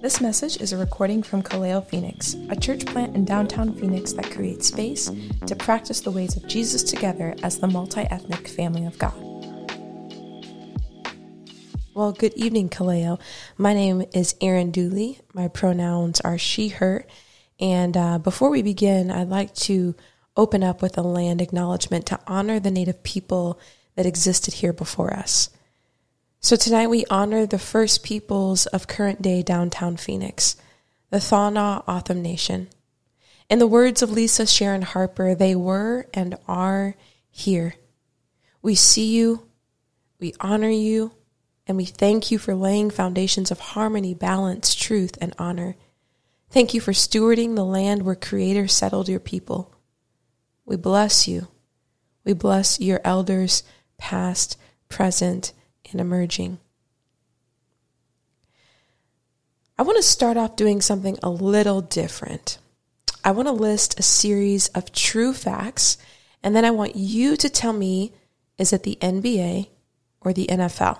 This message is a recording from Kaleo Phoenix, a church plant in downtown Phoenix that creates space to practice the ways of Jesus together as the multi ethnic family of God. Well, good evening, Kaleo. My name is Erin Dooley. My pronouns are she, her. And uh, before we begin, I'd like to open up with a land acknowledgement to honor the Native people that existed here before us. So tonight we honor the first peoples of current day downtown Phoenix, the Tohono O'odham Nation. In the words of Lisa Sharon Harper, they were and are here. We see you, we honor you, and we thank you for laying foundations of harmony, balance, truth, and honor. Thank you for stewarding the land where Creator settled your people. We bless you. We bless your elders, past, present, and emerging. I want to start off doing something a little different. I want to list a series of true facts, and then I want you to tell me is it the NBA or the NFL?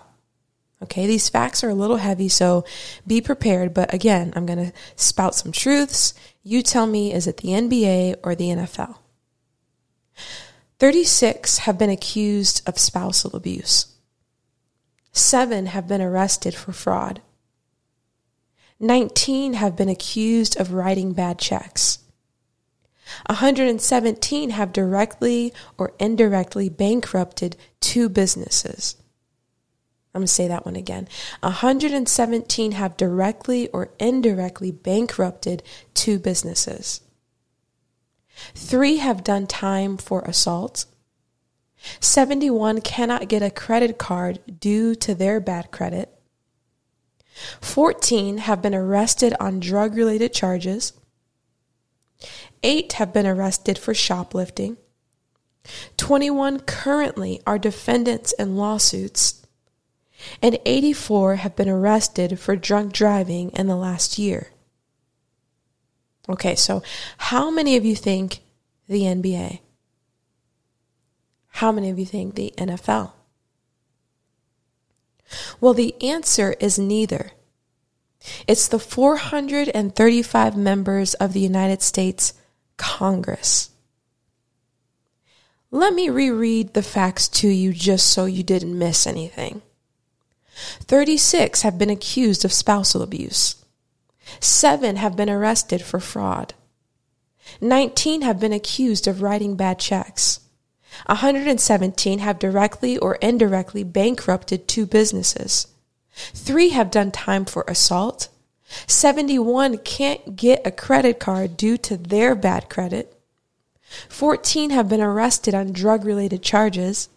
Okay, these facts are a little heavy, so be prepared. But again, I'm going to spout some truths. You tell me is it the NBA or the NFL? 36 have been accused of spousal abuse. Seven have been arrested for fraud. 19 have been accused of writing bad checks. 117 have directly or indirectly bankrupted two businesses. I'm going to say that one again. 117 have directly or indirectly bankrupted two businesses. Three have done time for assault. 71 cannot get a credit card due to their bad credit. 14 have been arrested on drug related charges. 8 have been arrested for shoplifting. 21 currently are defendants in lawsuits. And 84 have been arrested for drunk driving in the last year. Okay, so how many of you think the NBA? How many of you think the NFL? Well, the answer is neither. It's the 435 members of the United States Congress. Let me reread the facts to you just so you didn't miss anything. 36 have been accused of spousal abuse. Seven have been arrested for fraud. 19 have been accused of writing bad checks. 117 have directly or indirectly bankrupted two businesses. Three have done time for assault. 71 can't get a credit card due to their bad credit. 14 have been arrested on drug related charges.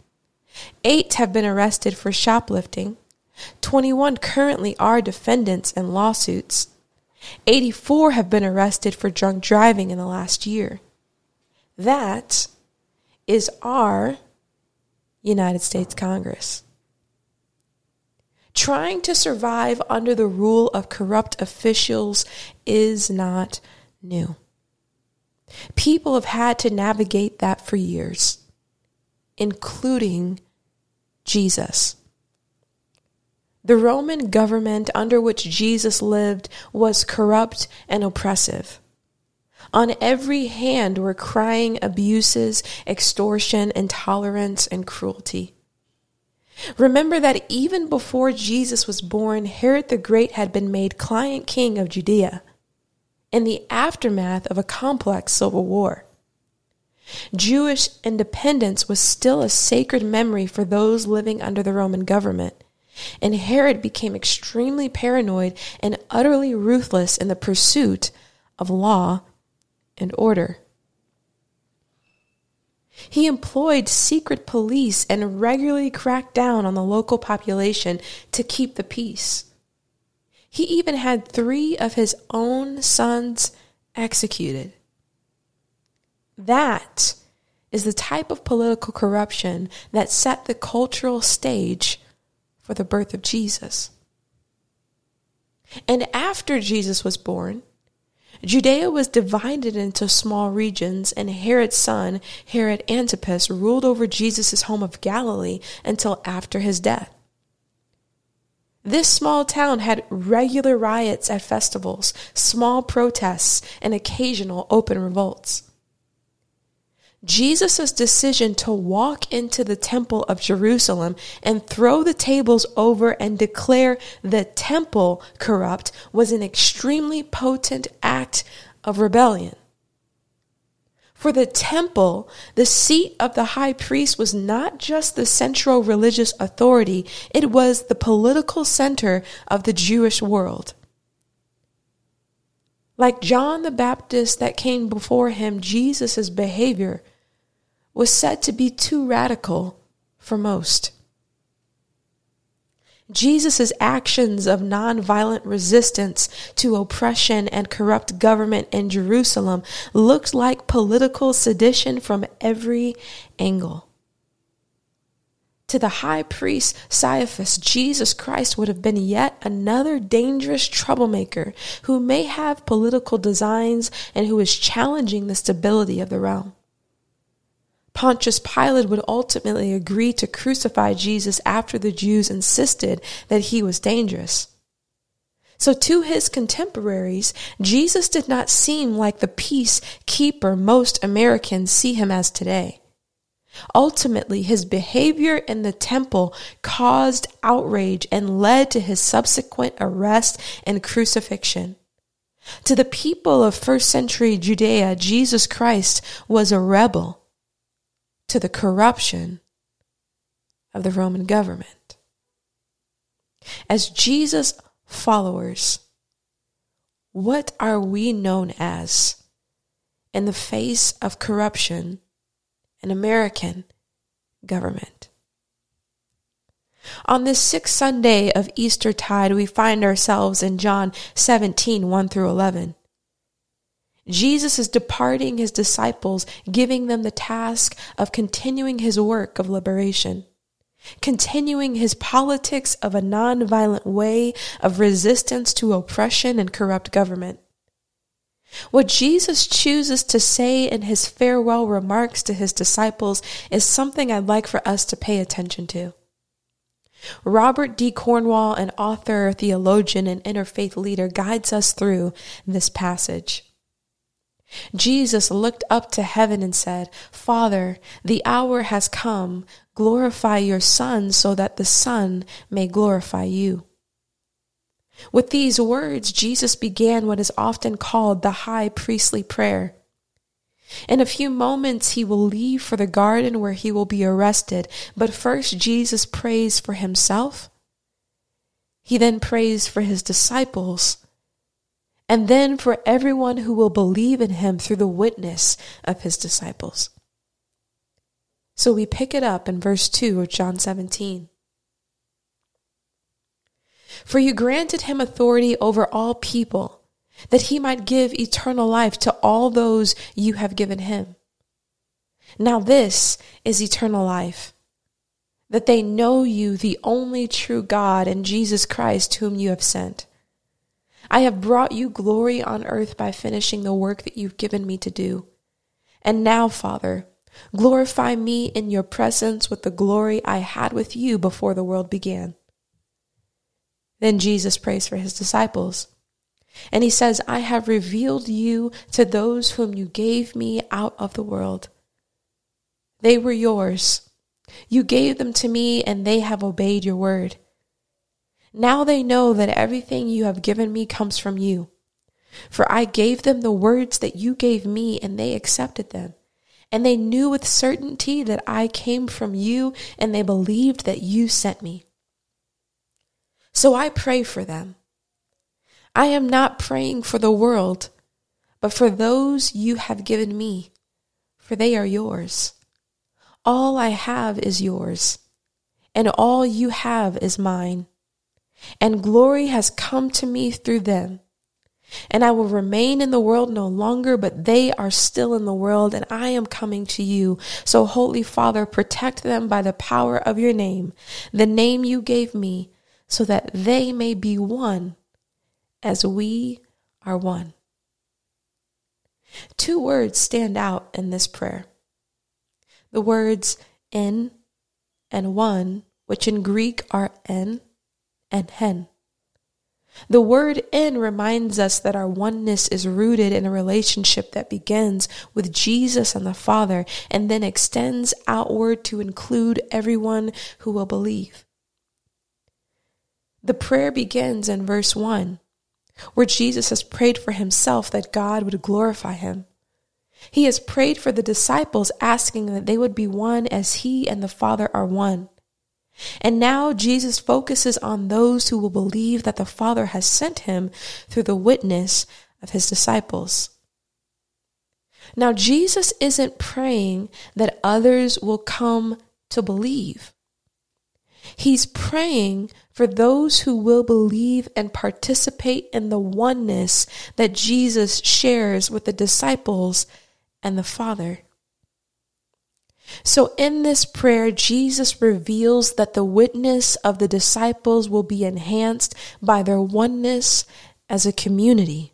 Eight have been arrested for shoplifting. 21 currently are defendants in lawsuits. 84 have been arrested for drunk driving in the last year. That is our United States Congress. Trying to survive under the rule of corrupt officials is not new. People have had to navigate that for years, including Jesus. The Roman government under which Jesus lived was corrupt and oppressive. On every hand were crying abuses, extortion, intolerance, and cruelty. Remember that even before Jesus was born, Herod the Great had been made client king of Judea in the aftermath of a complex civil war. Jewish independence was still a sacred memory for those living under the Roman government, and Herod became extremely paranoid and utterly ruthless in the pursuit of law and order. He employed secret police and regularly cracked down on the local population to keep the peace. He even had three of his own sons executed. That is the type of political corruption that set the cultural stage for the birth of Jesus. And after Jesus was born, Judea was divided into small regions, and Herod's son, Herod Antipas, ruled over Jesus' home of Galilee until after his death. This small town had regular riots at festivals, small protests, and occasional open revolts. Jesus' decision to walk into the temple of Jerusalem and throw the tables over and declare the temple corrupt was an extremely potent act of rebellion. For the temple, the seat of the high priest was not just the central religious authority, it was the political center of the Jewish world. Like John the Baptist that came before him, Jesus' behavior was said to be too radical for most. Jesus' actions of nonviolent resistance to oppression and corrupt government in Jerusalem looked like political sedition from every angle. To the high priest Caiaphas, Jesus Christ would have been yet another dangerous troublemaker who may have political designs and who is challenging the stability of the realm. Pontius Pilate would ultimately agree to crucify Jesus after the Jews insisted that he was dangerous. So to his contemporaries, Jesus did not seem like the peacekeeper most Americans see him as today. Ultimately, his behavior in the temple caused outrage and led to his subsequent arrest and crucifixion. To the people of first century Judea, Jesus Christ was a rebel to the corruption of the Roman government. As Jesus followers, what are we known as in the face of corruption in American government? On this sixth Sunday of Easter tide, we find ourselves in John 17, 1 through 11. Jesus is departing his disciples, giving them the task of continuing his work of liberation, continuing his politics of a nonviolent way of resistance to oppression and corrupt government. What Jesus chooses to say in his farewell remarks to his disciples is something I'd like for us to pay attention to. Robert D. Cornwall, an author, theologian, and interfaith leader, guides us through this passage. Jesus looked up to heaven and said, Father, the hour has come. Glorify your Son so that the Son may glorify you. With these words, Jesus began what is often called the high priestly prayer. In a few moments, he will leave for the garden where he will be arrested. But first, Jesus prays for himself. He then prays for his disciples and then for everyone who will believe in him through the witness of his disciples. So we pick it up in verse 2 of John 17. For you granted him authority over all people, that he might give eternal life to all those you have given him. Now this is eternal life, that they know you, the only true God, and Jesus Christ, whom you have sent. I have brought you glory on earth by finishing the work that you've given me to do. And now, Father, glorify me in your presence with the glory I had with you before the world began. Then Jesus prays for his disciples. And he says, I have revealed you to those whom you gave me out of the world. They were yours. You gave them to me, and they have obeyed your word. Now they know that everything you have given me comes from you. For I gave them the words that you gave me, and they accepted them. And they knew with certainty that I came from you, and they believed that you sent me. So I pray for them. I am not praying for the world, but for those you have given me, for they are yours. All I have is yours, and all you have is mine and glory has come to me through them. And I will remain in the world no longer, but they are still in the world, and I am coming to you. So, Holy Father, protect them by the power of your name, the name you gave me, so that they may be one as we are one. Two words stand out in this prayer the words in and one, which in Greek are en and hen. The word in reminds us that our oneness is rooted in a relationship that begins with Jesus and the Father and then extends outward to include everyone who will believe. The prayer begins in verse 1, where Jesus has prayed for himself that God would glorify him. He has prayed for the disciples, asking that they would be one as he and the Father are one. And now Jesus focuses on those who will believe that the Father has sent him through the witness of his disciples. Now, Jesus isn't praying that others will come to believe. He's praying for those who will believe and participate in the oneness that Jesus shares with the disciples and the Father. So, in this prayer, Jesus reveals that the witness of the disciples will be enhanced by their oneness as a community.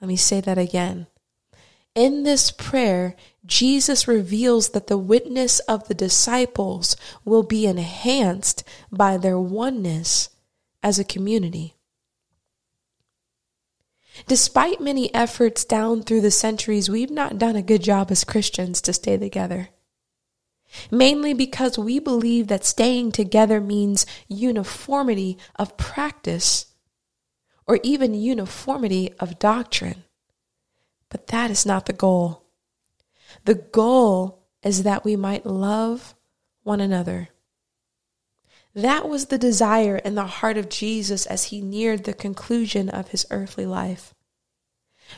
Let me say that again. In this prayer, Jesus reveals that the witness of the disciples will be enhanced by their oneness as a community. Despite many efforts down through the centuries, we've not done a good job as Christians to stay together. Mainly because we believe that staying together means uniformity of practice or even uniformity of doctrine. But that is not the goal. The goal is that we might love one another. That was the desire in the heart of Jesus as he neared the conclusion of his earthly life.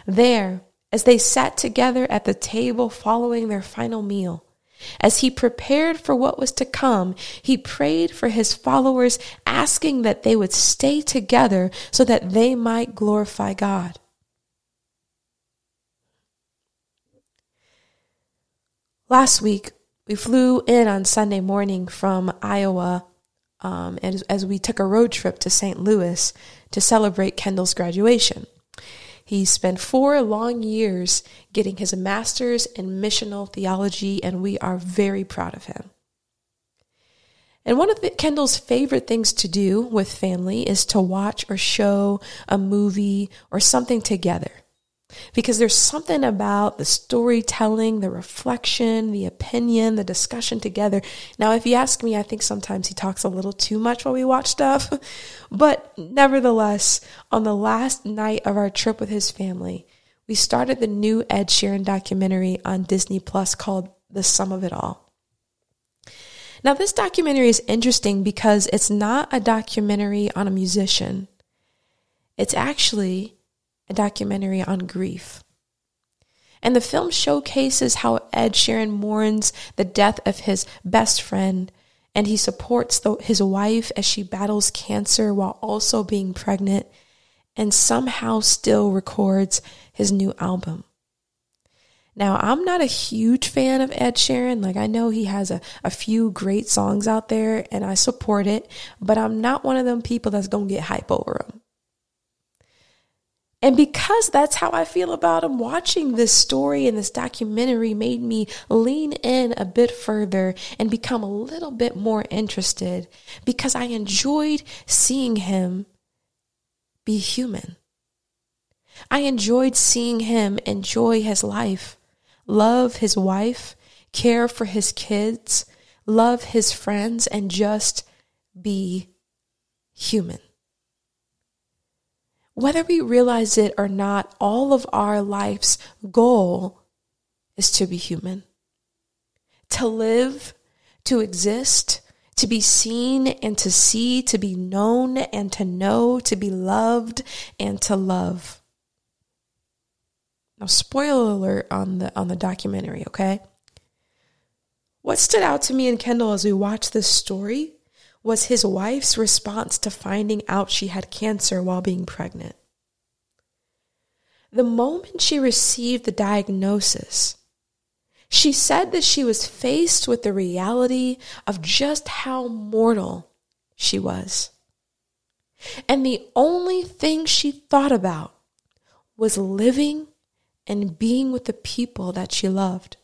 There, as they sat together at the table following their final meal, as he prepared for what was to come, he prayed for his followers, asking that they would stay together so that they might glorify God. Last week, we flew in on Sunday morning from Iowa um, as, as we took a road trip to St. Louis to celebrate Kendall's graduation. He spent four long years getting his master's in missional theology, and we are very proud of him. And one of the, Kendall's favorite things to do with family is to watch or show a movie or something together because there's something about the storytelling, the reflection, the opinion, the discussion together. Now, if you ask me, I think sometimes he talks a little too much while we watch stuff. But nevertheless, on the last night of our trip with his family, we started the new Ed Sheeran documentary on Disney Plus called The Sum of It All. Now, this documentary is interesting because it's not a documentary on a musician. It's actually a documentary on grief. And the film showcases how Ed Sheeran mourns the death of his best friend and he supports the, his wife as she battles cancer while also being pregnant and somehow still records his new album. Now, I'm not a huge fan of Ed Sheeran. Like, I know he has a, a few great songs out there and I support it, but I'm not one of them people that's going to get hype over him. And because that's how I feel about him, watching this story and this documentary made me lean in a bit further and become a little bit more interested because I enjoyed seeing him be human. I enjoyed seeing him enjoy his life, love his wife, care for his kids, love his friends, and just be human. Whether we realize it or not, all of our life's goal is to be human, to live, to exist, to be seen and to see, to be known and to know, to be loved and to love. Now, spoiler alert on the on the documentary, okay? What stood out to me and Kendall as we watched this story was his wife's response to finding out she had cancer while being pregnant. The moment she received the diagnosis, she said that she was faced with the reality of just how mortal she was. And the only thing she thought about was living and being with the people that she loved.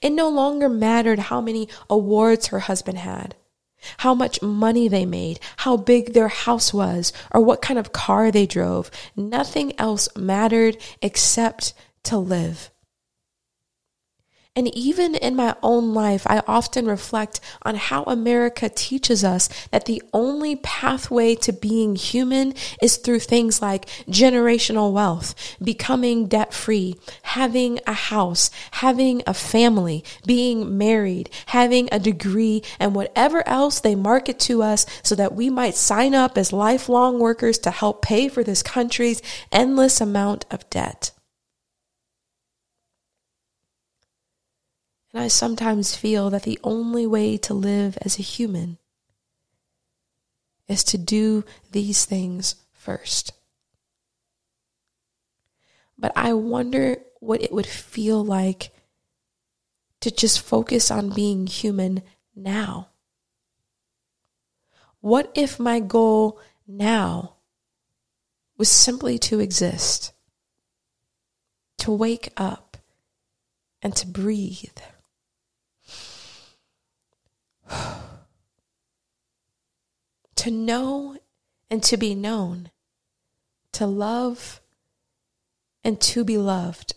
It no longer mattered how many awards her husband had, how much money they made, how big their house was, or what kind of car they drove. Nothing else mattered except to live. And even in my own life, I often reflect on how America teaches us that the only pathway to being human is through things like generational wealth, becoming debt free, having a house, having a family, being married, having a degree, and whatever else they market to us so that we might sign up as lifelong workers to help pay for this country's endless amount of debt. And I sometimes feel that the only way to live as a human is to do these things first. But I wonder what it would feel like to just focus on being human now. What if my goal now was simply to exist, to wake up, and to breathe? to know and to be known, to love and to be loved.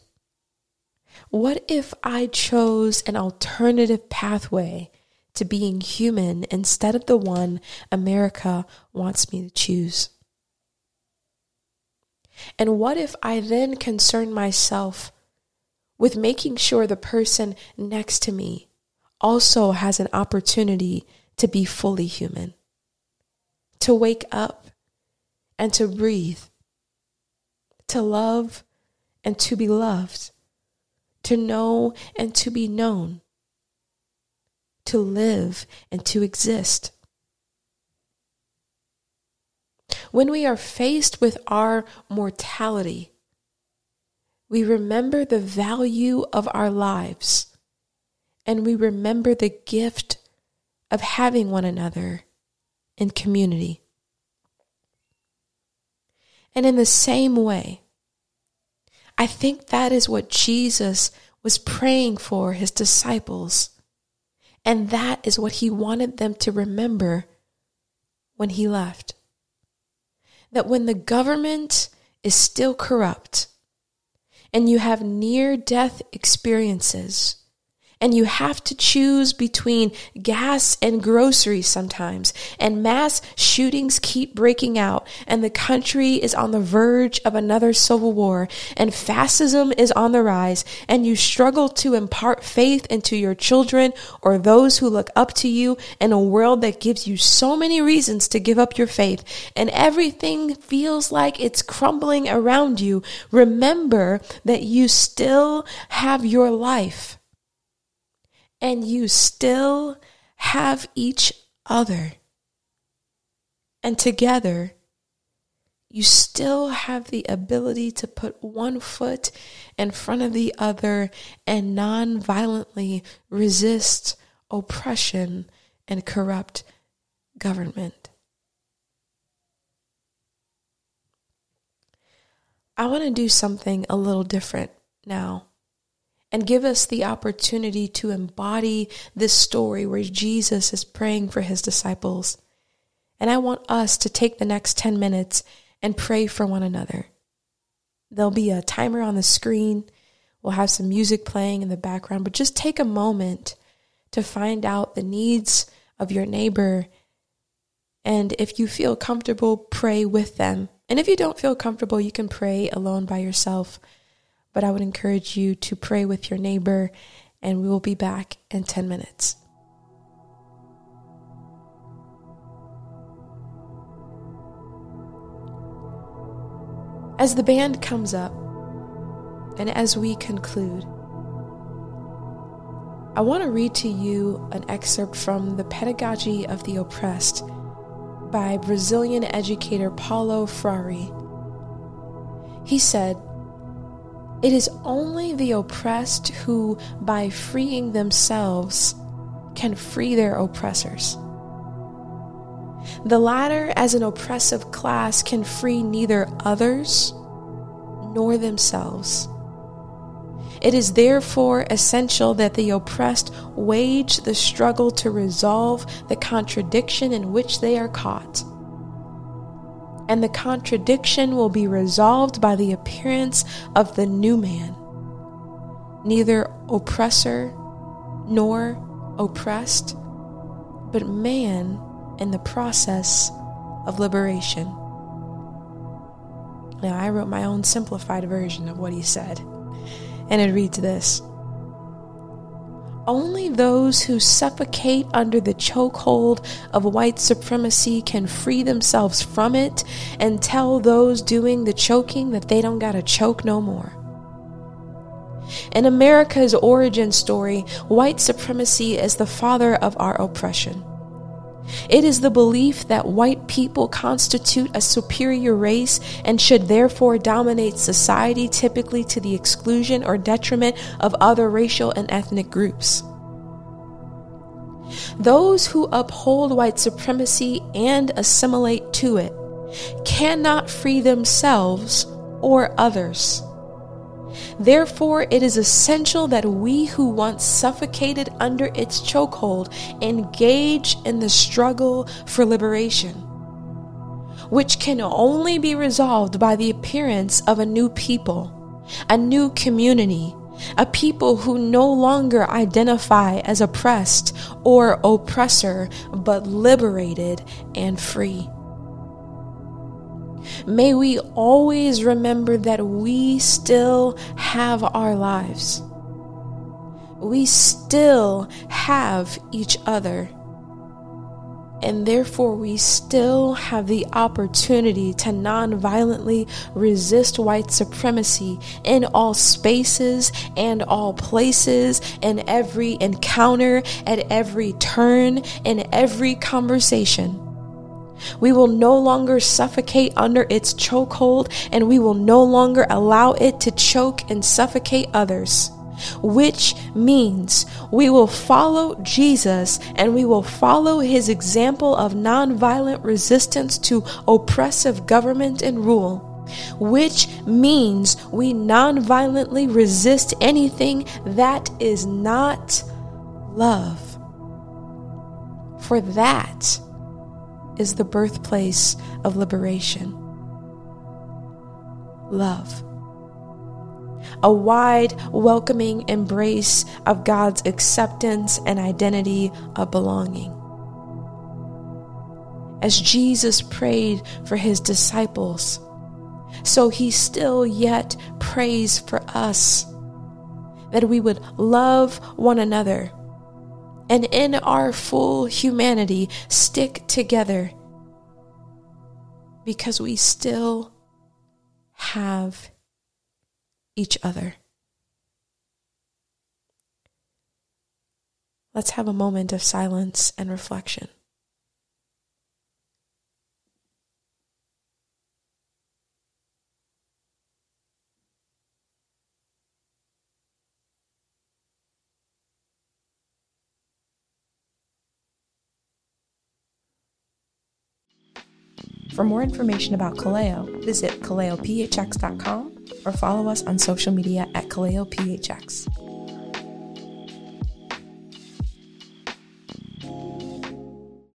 What if I chose an alternative pathway to being human instead of the one America wants me to choose? And what if I then concern myself with making sure the person next to me also has an opportunity to be fully human, to wake up and to breathe, to love and to be loved, to know and to be known, to live and to exist. When we are faced with our mortality, we remember the value of our lives and we remember the gift of having one another in community. And in the same way, I think that is what Jesus was praying for his disciples. And that is what he wanted them to remember when he left. That when the government is still corrupt and you have near death experiences, and you have to choose between gas and groceries sometimes. And mass shootings keep breaking out, and the country is on the verge of another civil war, and fascism is on the rise, and you struggle to impart faith into your children or those who look up to you in a world that gives you so many reasons to give up your faith, and everything feels like it's crumbling around you. Remember that you still have your life and you still have each other. And together, you still have the ability to put one foot in front of the other and non violently resist oppression and corrupt government. I want to do something a little different now and give us the opportunity to embody this story where Jesus is praying for his disciples. And I want us to take the next 10 minutes and pray for one another. There'll be a timer on the screen. We'll have some music playing in the background, but just take a moment to find out the needs of your neighbor. And if you feel comfortable, pray with them. And if you don't feel comfortable, you can pray alone by yourself but I would encourage you to pray with your neighbor, and we will be back in 10 minutes. As the band comes up, and as we conclude, I want to read to you an excerpt from The Pedagogy of the Oppressed by Brazilian educator Paulo Freire. He said, it is only the oppressed who, by freeing themselves, can free their oppressors. The latter, as an oppressive class, can free neither others nor themselves. It is therefore essential that the oppressed wage the struggle to resolve the contradiction in which they are caught. And the contradiction will be resolved by the appearance of the new man, neither oppressor nor oppressed, but man in the process of liberation. Now, I wrote my own simplified version of what he said, and it reads this Only those who suffocate under the chokehold of white supremacy can free themselves from it and tell those doing the choking that they don't gotta choke no more. In America's origin story, white supremacy is the father of our oppression. It is the belief that white people constitute a superior race and should therefore dominate society, typically to the exclusion or detriment of other racial and ethnic groups. Those who uphold white supremacy and assimilate to it cannot free themselves or others. Therefore, it is essential that we who once suffocated under its chokehold engage in the struggle for liberation, which can only be resolved by the appearance of a new people, a new community, a people who no longer identify as oppressed or oppressor, but liberated and free. May we always remember that we still have our lives. We still have each other. And therefore, we still have the opportunity to non-violently resist white supremacy in all spaces and all places, in every encounter, at every turn, in every conversation. We will no longer suffocate under its chokehold, and we will no longer allow it to choke and suffocate others. Which means we will follow Jesus and we will follow his example of nonviolent resistance to oppressive government and rule which means we nonviolently resist anything that is not love. For that is the birthplace of liberation. Love. A wide, welcoming embrace of God's acceptance and identity of belonging. As Jesus prayed for his disciples, so he still yet prays for us that we would love one another and in our full humanity stick together because we still have each other. Let's have a moment of silence and reflection. For more information about Kaleo, visit kaleophx.com or follow us on social media at kaleophx.